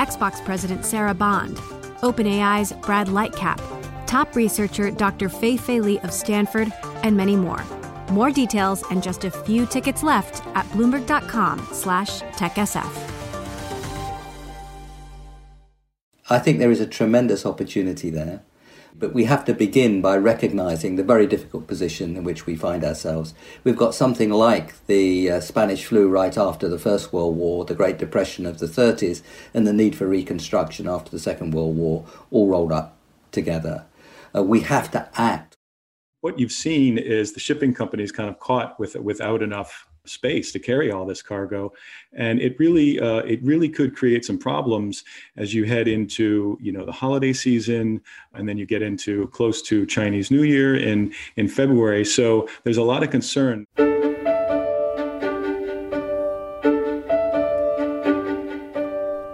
Xbox President Sarah Bond, OpenAI's Brad Lightcap, top researcher Dr. Fei Fei Li of Stanford, and many more. More details and just a few tickets left at bloomberg.com slash techsf. I think there is a tremendous opportunity there. But we have to begin by recognizing the very difficult position in which we find ourselves. We've got something like the uh, Spanish flu right after the First World War, the Great Depression of the 30s, and the need for reconstruction after the Second World War, all rolled up together. Uh, we have to act. What you've seen is the shipping companies kind of caught with without enough space to carry all this cargo. And it really uh, it really could create some problems as you head into you know the holiday season and then you get into close to chinese new year in in february. So there's a lot of concern.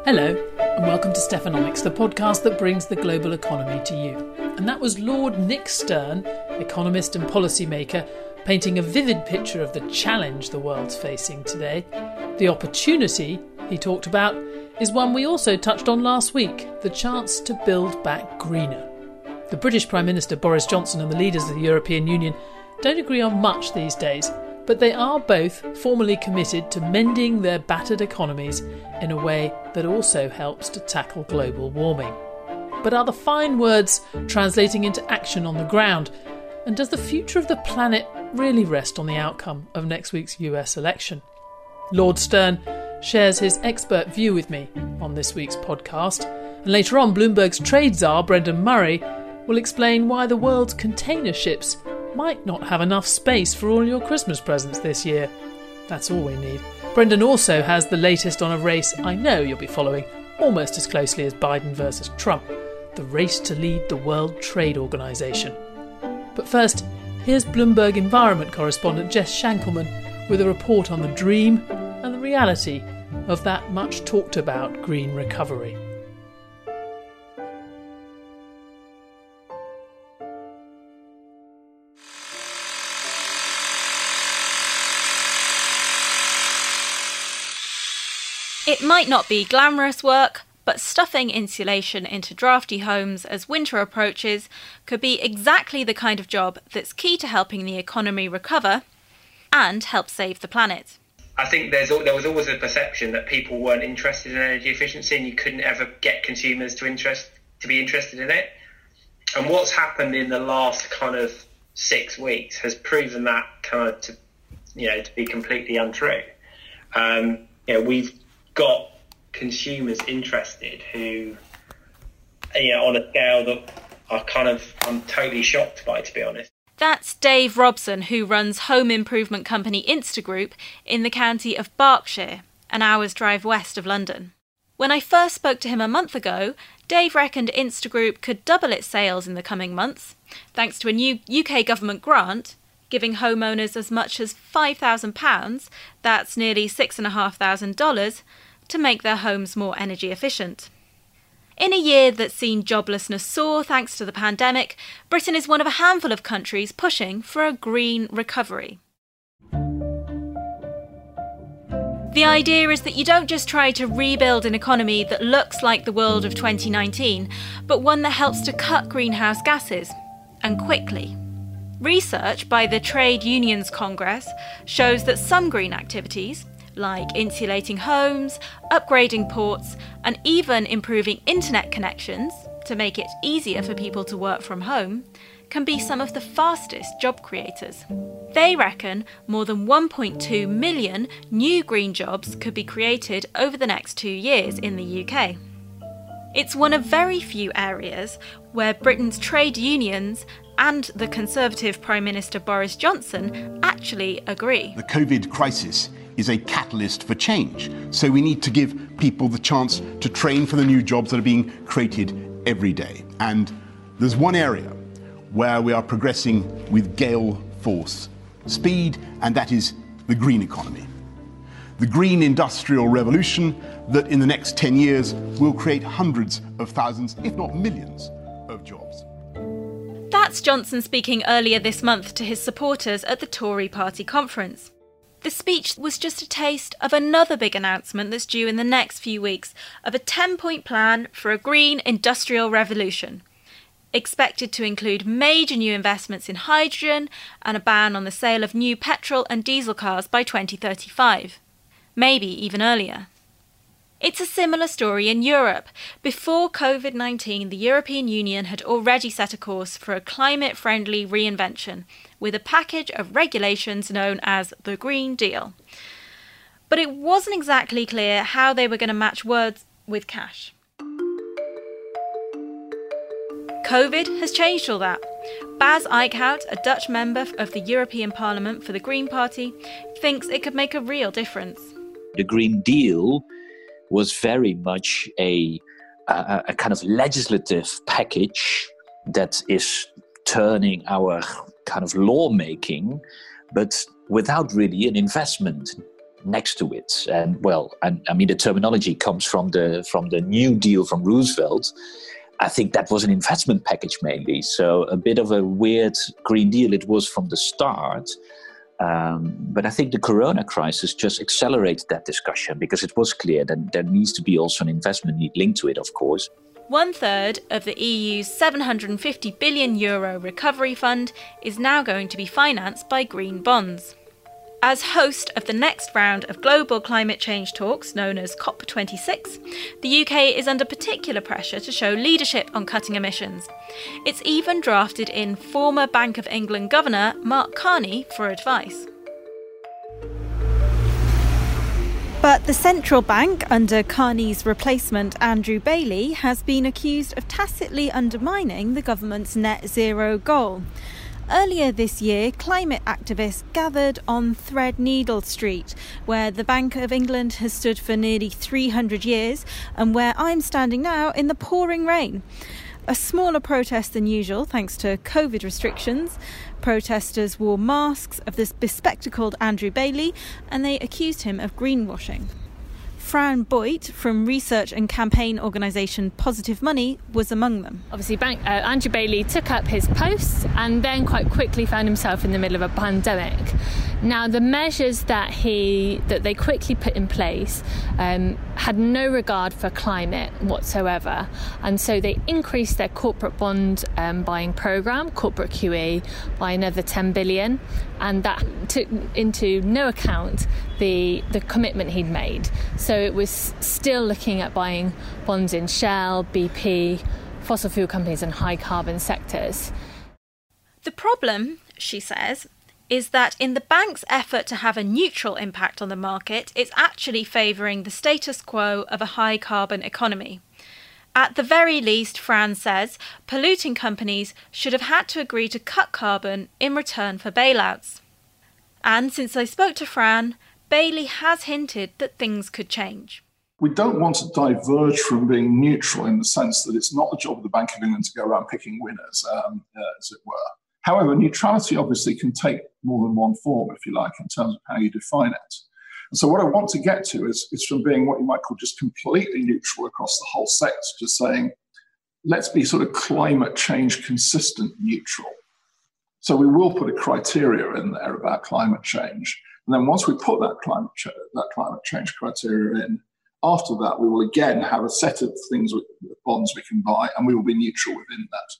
Hello and welcome to stephanomics the podcast that brings the global economy to you. And that was lord nick stern economist and policymaker painting a vivid picture of the challenge the world's facing today. The opportunity he talked about is one we also touched on last week the chance to build back greener. The British Prime Minister Boris Johnson and the leaders of the European Union don't agree on much these days, but they are both formally committed to mending their battered economies in a way that also helps to tackle global warming. But are the fine words translating into action on the ground? And does the future of the planet really rest on the outcome of next week's US election? Lord Stern shares his expert view with me on this week's podcast, and later on, Bloomberg's trade czar, Brendan Murray, will explain why the world's container ships might not have enough space for all your Christmas presents this year. That's all we need. Brendan also has the latest on a race I know you'll be following almost as closely as Biden versus Trump the race to lead the World Trade Organization. But first, here's Bloomberg Environment correspondent Jess Shankleman with a report on the dream and the reality of that much talked about green recovery. It might not be glamorous work, but stuffing insulation into drafty homes as winter approaches could be exactly the kind of job that's key to helping the economy recover and help save the planet. I think there was always a perception that people weren't interested in energy efficiency, and you couldn't ever get consumers to interest to be interested in it. And what's happened in the last kind of six weeks has proven that kind of to you know to be completely untrue. Um, you know, we've got consumers interested who, you know, on a scale that I kind of I'm totally shocked by, to be honest. That's Dave Robson, who runs home improvement company Instagroup in the county of Berkshire, an hour's drive west of London. When I first spoke to him a month ago, Dave reckoned Instagroup could double its sales in the coming months, thanks to a new UK government grant giving homeowners as much as £5,000, that's nearly $6,500, to make their homes more energy efficient. In a year that's seen joblessness soar thanks to the pandemic, Britain is one of a handful of countries pushing for a green recovery. The idea is that you don't just try to rebuild an economy that looks like the world of 2019, but one that helps to cut greenhouse gases, and quickly. Research by the Trade Unions Congress shows that some green activities, like insulating homes, upgrading ports, and even improving internet connections to make it easier for people to work from home, can be some of the fastest job creators. They reckon more than 1.2 million new green jobs could be created over the next two years in the UK. It's one of very few areas where Britain's trade unions and the Conservative Prime Minister Boris Johnson actually agree. The COVID crisis is a catalyst for change. So we need to give people the chance to train for the new jobs that are being created every day. And there's one area where we are progressing with gale force speed, and that is the green economy. The green industrial revolution that in the next 10 years will create hundreds of thousands, if not millions, of jobs. That's Johnson speaking earlier this month to his supporters at the Tory party conference. The speech was just a taste of another big announcement that's due in the next few weeks of a 10 point plan for a green industrial revolution. Expected to include major new investments in hydrogen and a ban on the sale of new petrol and diesel cars by 2035. Maybe even earlier. It's a similar story in Europe. Before COVID 19, the European Union had already set a course for a climate friendly reinvention with a package of regulations known as the Green Deal. But it wasn't exactly clear how they were going to match words with cash. COVID has changed all that. Bas Eickhout, a Dutch member of the European Parliament for the Green Party, thinks it could make a real difference. The Green Deal was very much a, a, a kind of legislative package that is turning our kind of lawmaking, but without really an investment next to it. And well, and, I mean the terminology comes from the from the New Deal from Roosevelt. I think that was an investment package mainly. So a bit of a weird Green Deal it was from the start. Um, but I think the corona crisis just accelerated that discussion because it was clear that there needs to be also an investment linked to it, of course. One third of the EU's 750 billion euro recovery fund is now going to be financed by green bonds. As host of the next round of global climate change talks, known as COP26, the UK is under particular pressure to show leadership on cutting emissions. It's even drafted in former Bank of England Governor Mark Carney for advice. But the central bank, under Carney's replacement Andrew Bailey, has been accused of tacitly undermining the government's net zero goal. Earlier this year, climate activists gathered on Threadneedle Street, where the Bank of England has stood for nearly 300 years and where I'm standing now in the pouring rain. A smaller protest than usual thanks to COVID restrictions. Protesters wore masks of this bespectacled Andrew Bailey and they accused him of greenwashing. Fran Boait from research and campaign organisation Positive Money was among them. Obviously, Bank, uh, Andrew Bailey took up his post and then quite quickly found himself in the middle of a pandemic. Now, the measures that he that they quickly put in place um, had no regard for climate whatsoever, and so they increased their corporate bond um, buying program, corporate QE, by another 10 billion, and that took into no account the the commitment he'd made. So it was still looking at buying bonds in Shell, BP, fossil fuel companies, and high carbon sectors. The problem, she says, is that in the bank's effort to have a neutral impact on the market, it's actually favouring the status quo of a high carbon economy. At the very least, Fran says, polluting companies should have had to agree to cut carbon in return for bailouts. And since I spoke to Fran, Bailey has hinted that things could change. We don't want to diverge from being neutral in the sense that it's not the job of the Bank of England to go around picking winners, um, uh, as it were. However, neutrality obviously can take more than one form, if you like, in terms of how you define it. And so, what I want to get to is, is from being what you might call just completely neutral across the whole sector, to saying, let's be sort of climate change consistent neutral. So, we will put a criteria in there about climate change. And then, once we put that climate, ch- that climate change criteria in, after that, we will again have a set of things, bonds we can buy, and we will be neutral within that.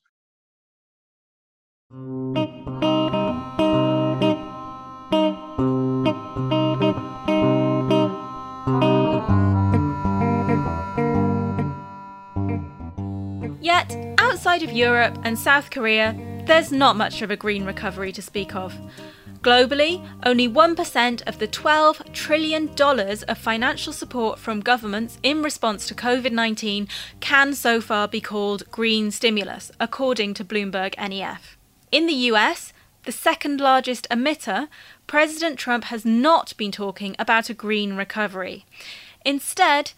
Yet, outside of Europe and South Korea, there's not much of a green recovery to speak of. Globally, only 1% of the $12 trillion of financial support from governments in response to COVID 19 can so far be called green stimulus, according to Bloomberg NEF. In the US, the second largest emitter, President Trump has not been talking about a green recovery. Instead,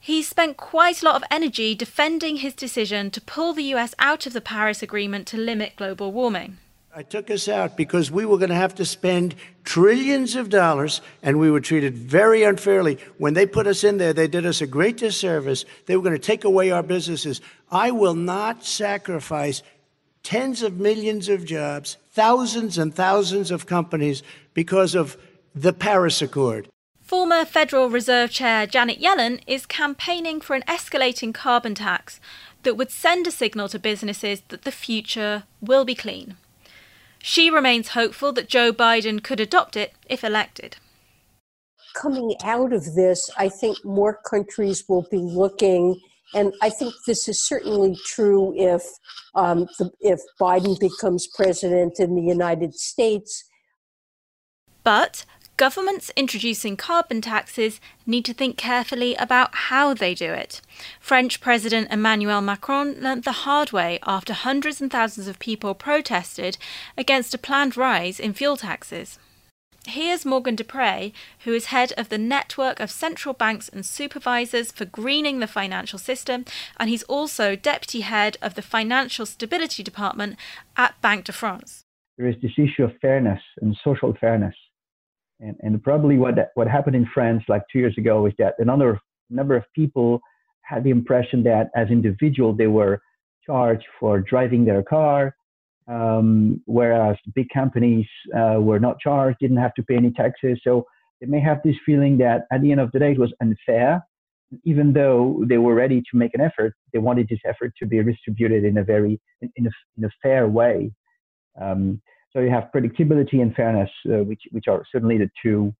He's spent quite a lot of energy defending his decision to pull the US out of the Paris Agreement to limit global warming. I took us out because we were going to have to spend trillions of dollars and we were treated very unfairly. When they put us in there, they did us a great disservice. They were going to take away our businesses. I will not sacrifice tens of millions of jobs, thousands and thousands of companies because of the Paris Accord. Former Federal Reserve Chair Janet Yellen is campaigning for an escalating carbon tax that would send a signal to businesses that the future will be clean. She remains hopeful that Joe Biden could adopt it if elected. Coming out of this, I think more countries will be looking, and I think this is certainly true if um, the, if Biden becomes president in the United States. But Governments introducing carbon taxes need to think carefully about how they do it. French President Emmanuel Macron learnt the hard way after hundreds and thousands of people protested against a planned rise in fuel taxes. Here's Morgan Després, who is head of the network of central banks and supervisors for greening the financial system, and he's also deputy head of the Financial Stability Department at Banque de France. There is this issue of fairness and social fairness and, and probably what, what happened in France like two years ago is that another number of people had the impression that as individuals they were charged for driving their car, um, whereas big companies uh, were not charged, didn't have to pay any taxes. So they may have this feeling that at the end of the day it was unfair. Even though they were ready to make an effort, they wanted this effort to be distributed in a very in, in, a, in a fair way. Um, so you have predictability and fairness, uh, which, which are certainly the two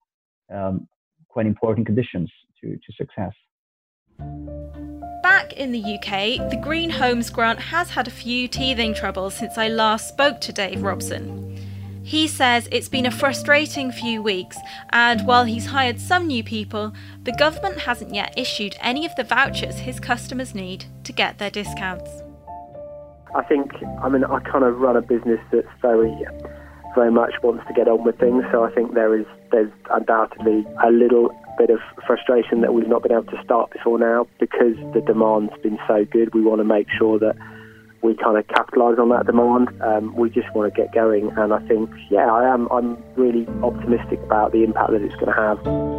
um, quite important conditions to, to success. Back in the UK, the Green Homes Grant has had a few teething troubles since I last spoke to Dave Robson. He says it's been a frustrating few weeks, and while he's hired some new people, the government hasn't yet issued any of the vouchers his customers need to get their discounts. I think, I mean, I kind of run a business that's very, very much wants to get on with things. So I think there is, there's undoubtedly a little bit of frustration that we've not been able to start before now because the demand's been so good. We want to make sure that we kind of capitalise on that demand. Um, we just want to get going, and I think, yeah, I am. I'm really optimistic about the impact that it's going to have.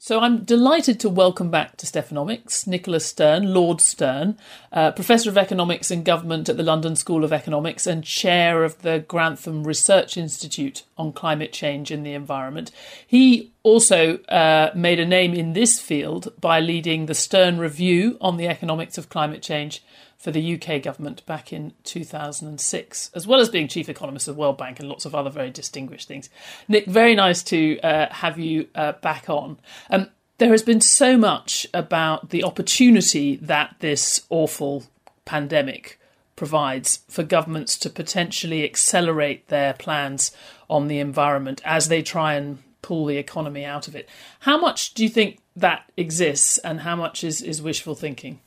So I'm delighted to welcome back to Stephanomics Nicholas Stern, Lord Stern, uh, Professor of Economics and Government at the London School of Economics and Chair of the Grantham Research Institute on Climate Change and the Environment. He also uh, made a name in this field by leading the Stern Review on the Economics of Climate Change for the UK government back in 2006, as well as being chief economist of the World Bank and lots of other very distinguished things. Nick, very nice to uh, have you uh, back on. Um, there has been so much about the opportunity that this awful pandemic provides for governments to potentially accelerate their plans on the environment as they try and pull the economy out of it. How much do you think that exists and how much is, is wishful thinking?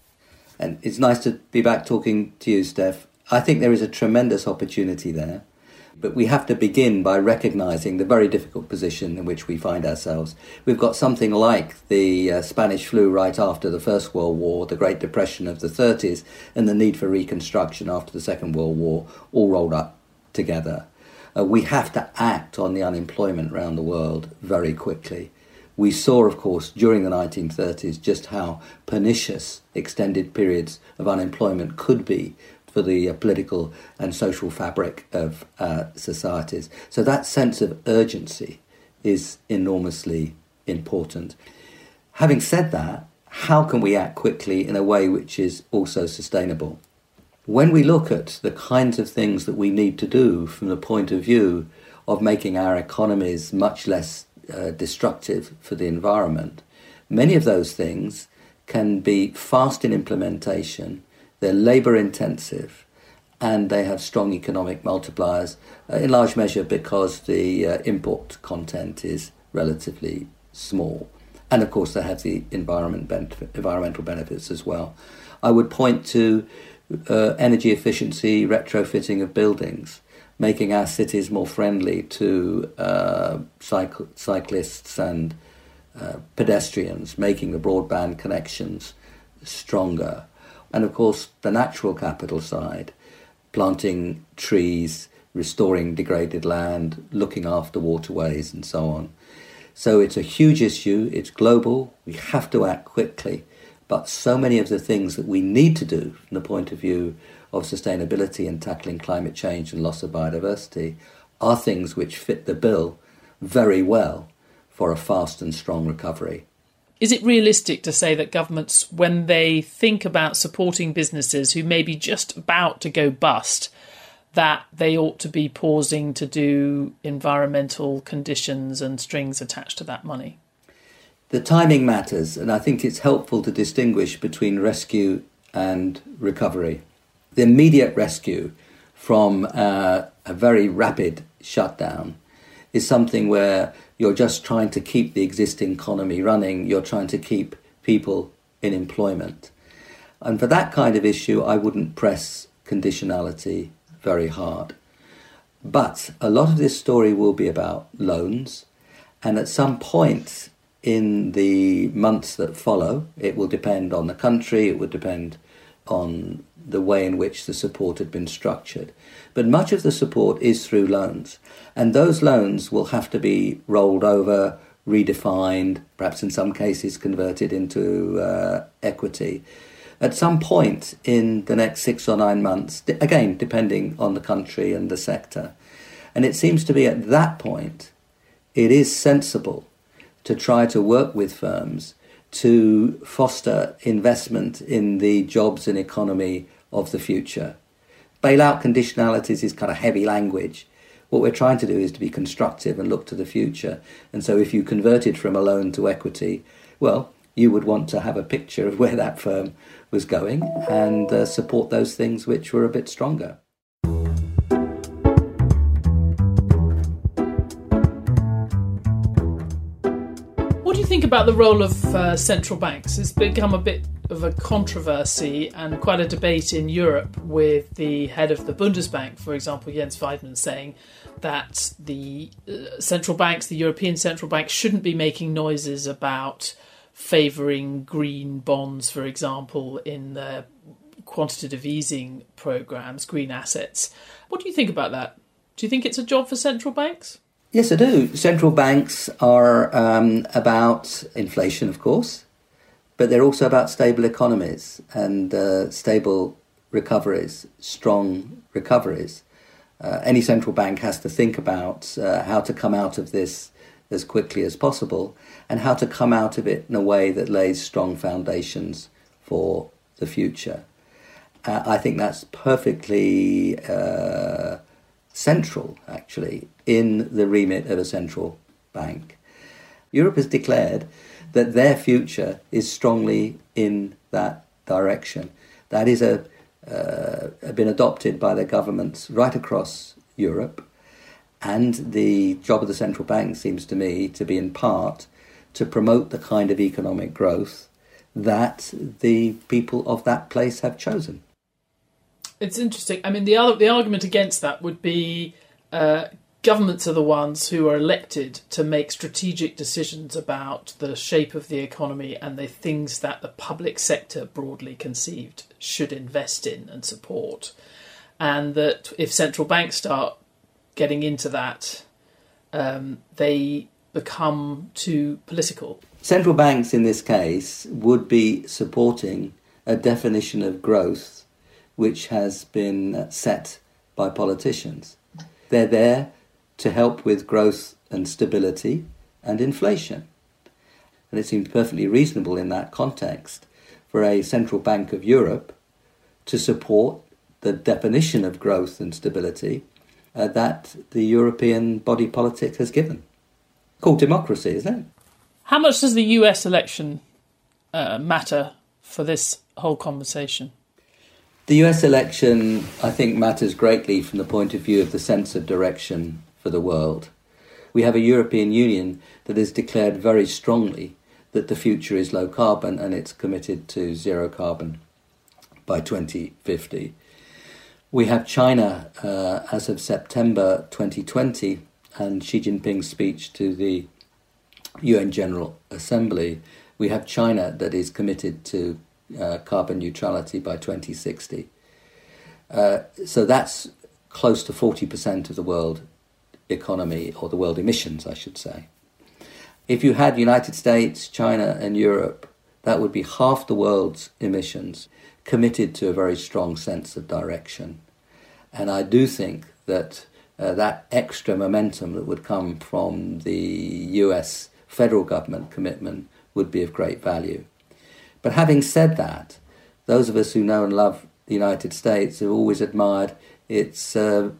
And it's nice to be back talking to you, Steph. I think there is a tremendous opportunity there, but we have to begin by recognizing the very difficult position in which we find ourselves. We've got something like the uh, Spanish flu right after the First World War, the Great Depression of the 30s, and the need for reconstruction after the Second World War, all rolled up together. Uh, we have to act on the unemployment around the world very quickly. We saw, of course, during the 1930s just how pernicious extended periods of unemployment could be for the uh, political and social fabric of uh, societies. So that sense of urgency is enormously important. Having said that, how can we act quickly in a way which is also sustainable? When we look at the kinds of things that we need to do from the point of view of making our economies much less uh, destructive for the environment, many of those things can be fast in implementation, they're labour intensive, and they have strong economic multipliers, uh, in large measure because the uh, import content is relatively small. And of course, they have the environment environmental benefits as well. I would point to uh, energy efficiency, retrofitting of buildings, making our cities more friendly to uh, cyclists and uh, pedestrians, making the broadband connections stronger. And of course, the natural capital side, planting trees, restoring degraded land, looking after waterways, and so on. So it's a huge issue, it's global, we have to act quickly. But so many of the things that we need to do from the point of view of sustainability and tackling climate change and loss of biodiversity are things which fit the bill very well for a fast and strong recovery. Is it realistic to say that governments, when they think about supporting businesses who may be just about to go bust, that they ought to be pausing to do environmental conditions and strings attached to that money? The timing matters, and I think it's helpful to distinguish between rescue and recovery. The immediate rescue from uh, a very rapid shutdown is something where you're just trying to keep the existing economy running, you're trying to keep people in employment. And for that kind of issue, I wouldn't press conditionality very hard. But a lot of this story will be about loans, and at some point in the months that follow, it will depend on the country, it will depend on the way in which the support had been structured. But much of the support is through loans. And those loans will have to be rolled over, redefined, perhaps in some cases converted into uh, equity. At some point in the next six or nine months, again, depending on the country and the sector. And it seems to be at that point, it is sensible to try to work with firms to foster investment in the jobs and economy of the future. Bailout conditionalities is kind of heavy language. What we're trying to do is to be constructive and look to the future. And so if you converted from a loan to equity, well, you would want to have a picture of where that firm was going and uh, support those things which were a bit stronger. About the role of uh, central banks? It's become a bit of a controversy and quite a debate in Europe with the head of the Bundesbank, for example, Jens Weidmann, saying that the uh, central banks, the European central bank, shouldn't be making noises about favouring green bonds, for example, in their quantitative easing programs, green assets. What do you think about that? Do you think it's a job for central banks? Yes, I do. Central banks are um, about inflation, of course, but they're also about stable economies and uh, stable recoveries, strong recoveries. Uh, any central bank has to think about uh, how to come out of this as quickly as possible and how to come out of it in a way that lays strong foundations for the future. Uh, I think that's perfectly uh, central, actually, in the remit of a central bank. Europe has declared that their future is strongly in that direction. That is a, uh, been adopted by their governments right across Europe. And the job of the central bank seems to me to be in part to promote the kind of economic growth that the people of that place have chosen. It's interesting. I mean, the the argument against that would be uh, governments are the ones who are elected to make strategic decisions about the shape of the economy and the things that the public sector, broadly conceived, should invest in and support. And that if central banks start getting into that, um, they become too political. Central banks, in this case, would be supporting a definition of growth which has been set by politicians. They're there to help with growth and stability and inflation. and it seems perfectly reasonable in that context for a central bank of Europe to support the definition of growth and stability uh, that the European body politic has given. Called democracy, isn't it? How much does the US election uh, matter for this whole conversation? The US election, I think, matters greatly from the point of view of the sense of direction for the world. We have a European Union that has declared very strongly that the future is low carbon and it's committed to zero carbon by 2050. We have China uh, as of September 2020 and Xi Jinping's speech to the UN General Assembly. We have China that is committed to uh, carbon neutrality by 2060. Uh, so that's close to 40% of the world economy, or the world emissions, I should say. If you had United States, China, and Europe, that would be half the world's emissions committed to a very strong sense of direction. And I do think that uh, that extra momentum that would come from the US federal government commitment would be of great value. But having said that, those of us who know and love the United States have always admired its uh,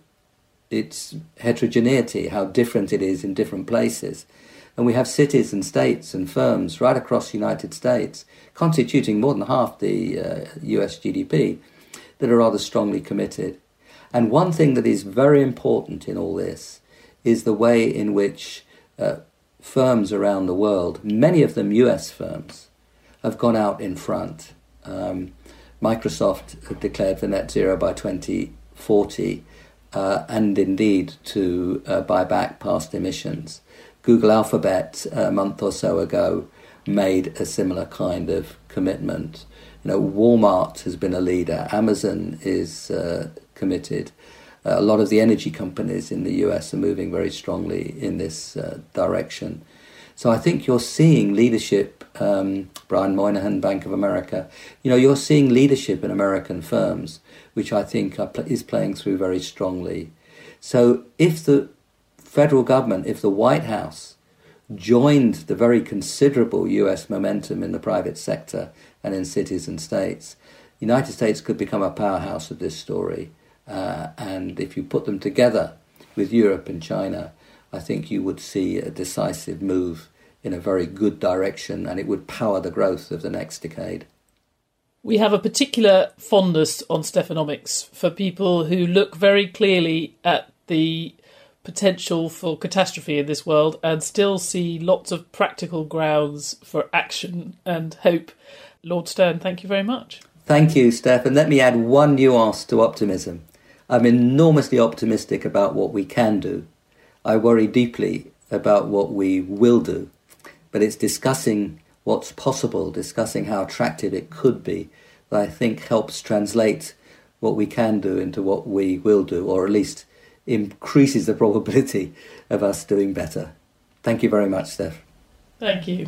its heterogeneity, how different it is in different places. And we have cities and states and firms right across the United States, constituting more than half the uh, US GDP, that are rather strongly committed. And one thing that is very important in all this is the way in which uh, firms around the world, many of them US firms, have gone out in front. Um, Microsoft declared for net zero by 2040 uh, and indeed to uh, buy back past emissions. Google Alphabet a month or so ago made a similar kind of commitment. You know, Walmart has been a leader. Amazon is uh, committed. Uh, a lot of the energy companies in the US are moving very strongly in this uh, direction. So I think you're seeing leadership, um, Brian Moynihan, Bank of America, you know, you're seeing leadership in American firms, which I think is playing through very strongly. So if the federal government, if the White House joined the very considerable US momentum in the private sector and in cities and states, the United States could become a powerhouse of this story. Uh, and if you put them together with Europe and China, I think you would see a decisive move in a very good direction and it would power the growth of the next decade. We have a particular fondness on Stephanomics for people who look very clearly at the potential for catastrophe in this world and still see lots of practical grounds for action and hope. Lord Stern, thank you very much. Thank you, Steph. And let me add one nuance to optimism. I'm enormously optimistic about what we can do. I worry deeply about what we will do but it's discussing what's possible, discussing how attractive it could be, that I think helps translate what we can do into what we will do, or at least increases the probability of us doing better. Thank you very much, Steph. Thank you.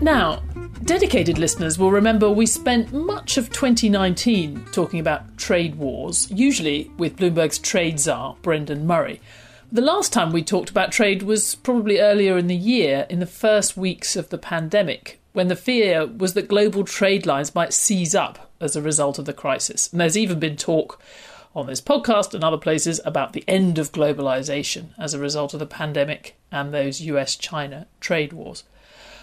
Now, dedicated listeners will remember we spent much of 2019 talking about trade wars, usually with Bloomberg's trade czar, Brendan Murray. The last time we talked about trade was probably earlier in the year, in the first weeks of the pandemic, when the fear was that global trade lines might seize up as a result of the crisis. And there's even been talk on this podcast and other places about the end of globalization as a result of the pandemic and those US China trade wars.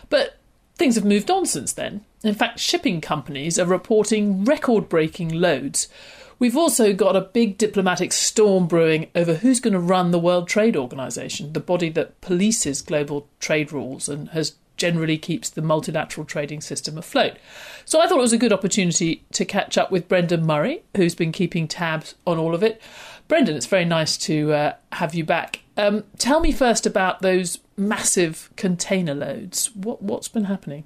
But things have moved on since then. In fact, shipping companies are reporting record breaking loads. We've also got a big diplomatic storm brewing over who's going to run the World Trade Organization, the body that polices global trade rules and has generally keeps the multilateral trading system afloat. So I thought it was a good opportunity to catch up with Brendan Murray, who's been keeping tabs on all of it. Brendan, it's very nice to uh, have you back. Um, tell me first about those massive container loads. What, what's been happening?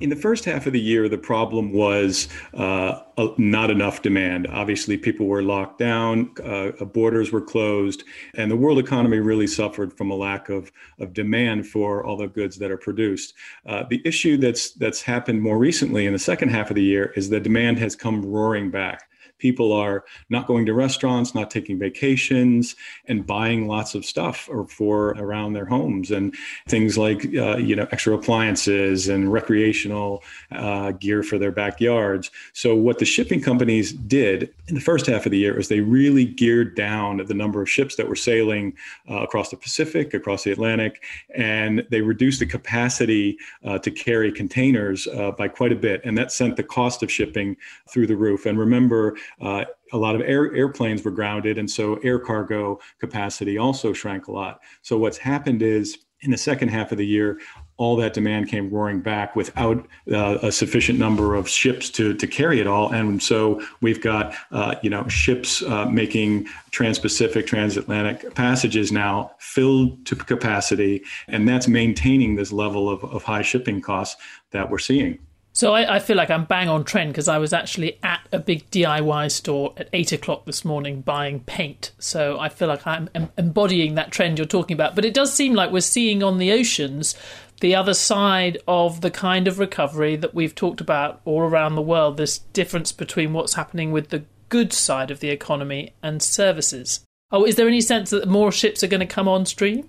In the first half of the year, the problem was uh, not enough demand. Obviously, people were locked down, uh, borders were closed, and the world economy really suffered from a lack of, of demand for all the goods that are produced. Uh, the issue that's that's happened more recently in the second half of the year is that demand has come roaring back people are not going to restaurants, not taking vacations, and buying lots of stuff or for around their homes and things like uh, you know extra appliances and recreational uh, gear for their backyards. So what the shipping companies did in the first half of the year is they really geared down the number of ships that were sailing uh, across the Pacific, across the Atlantic, and they reduced the capacity uh, to carry containers uh, by quite a bit, and that sent the cost of shipping through the roof. And remember, uh, a lot of air, airplanes were grounded, and so air cargo capacity also shrank a lot. So what's happened is in the second half of the year, all that demand came roaring back without uh, a sufficient number of ships to, to carry it all. And so we've got, uh, you know, ships uh, making trans-Pacific, transatlantic passages now filled to capacity. And that's maintaining this level of, of high shipping costs that we're seeing. So I, I, feel like I'm bang on trend because I was actually at a big DIY store at eight o'clock this morning buying paint. So I feel like I'm em- embodying that trend you're talking about. But it does seem like we're seeing on the oceans the other side of the kind of recovery that we've talked about all around the world. This difference between what's happening with the goods side of the economy and services. Oh, is there any sense that more ships are going to come on stream?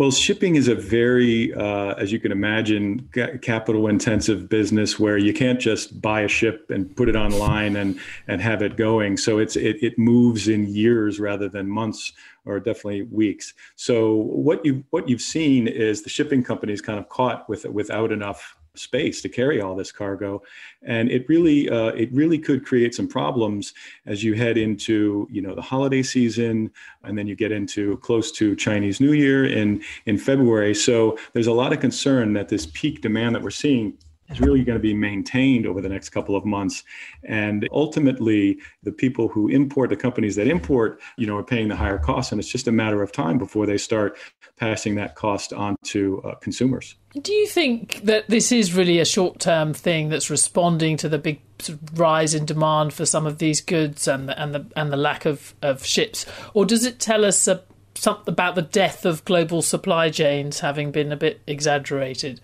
Well, shipping is a very, uh, as you can imagine, capital intensive business where you can't just buy a ship and put it online and, and have it going. So it's, it, it moves in years rather than months or definitely weeks. So what you what you've seen is the shipping companies kind of caught with without enough space to carry all this cargo. And it really uh, it really could create some problems as you head into you know the holiday season and then you get into close to chinese new year in in february. So there's a lot of concern that this peak demand that we're seeing is really going to be maintained over the next couple of months. And ultimately, the people who import, the companies that import, you know, are paying the higher costs. And it's just a matter of time before they start passing that cost on to uh, consumers. Do you think that this is really a short term thing that's responding to the big sort of rise in demand for some of these goods and the, and the, and the lack of, of ships? Or does it tell us a, something about the death of global supply chains having been a bit exaggerated?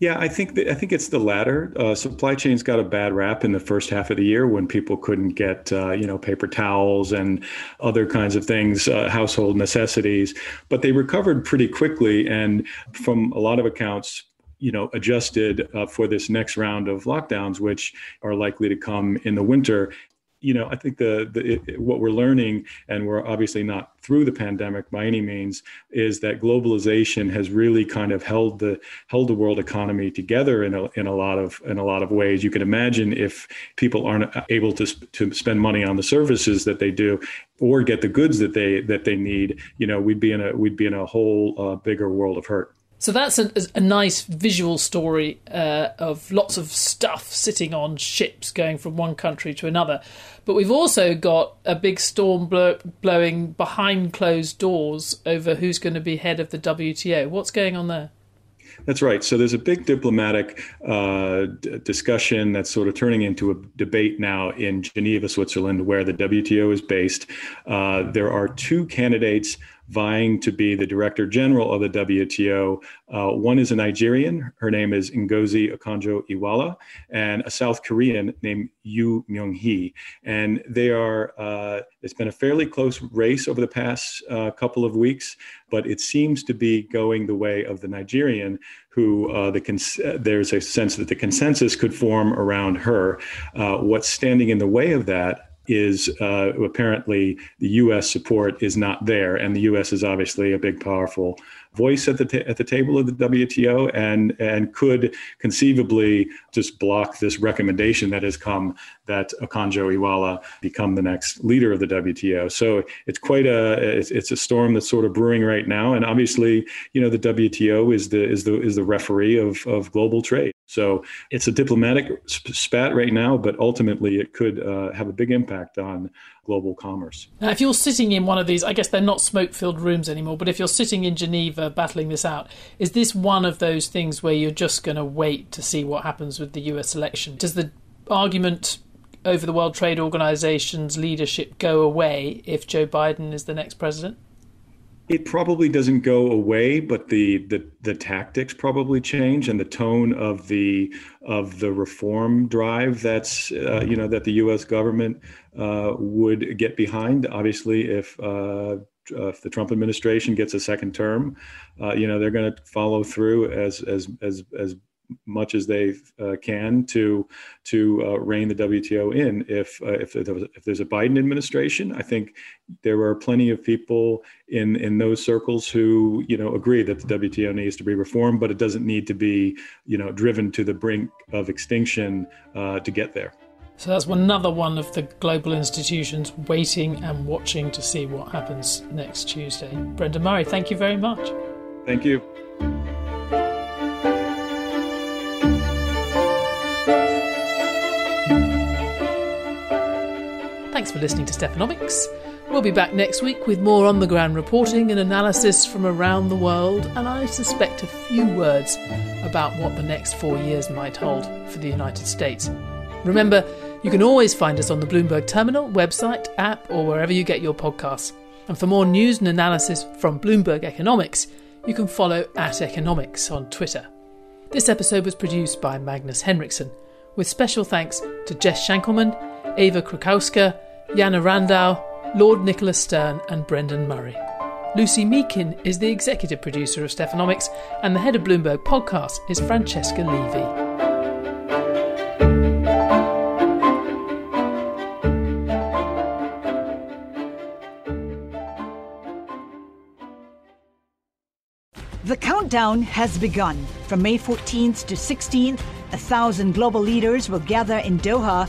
Yeah, I think I think it's the latter. Uh, supply chains got a bad rap in the first half of the year when people couldn't get uh, you know paper towels and other kinds of things, uh, household necessities. But they recovered pretty quickly, and from a lot of accounts, you know, adjusted uh, for this next round of lockdowns, which are likely to come in the winter you know, I think the, the it, what we're learning, and we're obviously not through the pandemic by any means, is that globalization has really kind of held the held the world economy together in a in a lot of in a lot of ways. You can imagine if people aren't able to to spend money on the services that they do, or get the goods that they that they need, you know, we'd be in a we'd be in a whole uh, bigger world of hurt. So that's a, a nice visual story uh, of lots of stuff sitting on ships going from one country to another. But we've also got a big storm blow, blowing behind closed doors over who's going to be head of the WTO. What's going on there? That's right. So there's a big diplomatic uh, d- discussion that's sort of turning into a debate now in Geneva, Switzerland, where the WTO is based. Uh, there are two candidates vying to be the director general of the WTO. Uh, one is a Nigerian, her name is Ngozi Okonjo-Iweala, and a South Korean named Yu Myung-hee. And they are, uh, it's been a fairly close race over the past uh, couple of weeks, but it seems to be going the way of the Nigerian, who uh, the cons- there's a sense that the consensus could form around her. Uh, what's standing in the way of that is uh, apparently the U.S. support is not there, and the U.S. is obviously a big, powerful voice at the at the table of the WTO, and and could conceivably just block this recommendation that has come that Okonjo Iweala become the next leader of the WTO. So it's quite a it's, it's a storm that's sort of brewing right now, and obviously, you know, the WTO is the is the is the referee of of global trade. So it's a diplomatic spat right now, but ultimately it could uh, have a big impact on global commerce. Now, if you're sitting in one of these, I guess they're not smoke filled rooms anymore, but if you're sitting in Geneva battling this out, is this one of those things where you're just going to wait to see what happens with the US election? Does the argument over the World Trade Organization's leadership go away if Joe Biden is the next president? It probably doesn't go away, but the, the the tactics probably change, and the tone of the of the reform drive that's uh, you know that the U.S. government uh, would get behind. Obviously, if uh, if the Trump administration gets a second term, uh, you know they're going to follow through as as as as much as they uh, can to to uh, rein the WTO in. If uh, if, if there's a Biden administration, I think there are plenty of people in in those circles who you know agree that the WTO needs to be reformed, but it doesn't need to be you know driven to the brink of extinction uh, to get there. So that's another one of the global institutions waiting and watching to see what happens next Tuesday. Brendan Murray, thank you very much. Thank you. Thanks for listening to Stephanomics. We'll be back next week with more on the ground reporting and analysis from around the world, and I suspect a few words about what the next four years might hold for the United States. Remember, you can always find us on the Bloomberg Terminal, website, app, or wherever you get your podcasts. And for more news and analysis from Bloomberg Economics, you can follow at Economics on Twitter. This episode was produced by Magnus Henriksson, with special thanks to Jess Shankleman, Eva Krakowska, Jana Randau, Lord Nicholas Stern, and Brendan Murray. Lucy Meakin is the executive producer of Stephanomics, and the head of Bloomberg Podcast is Francesca Levy. The countdown has begun. From May 14th to 16th, a thousand global leaders will gather in Doha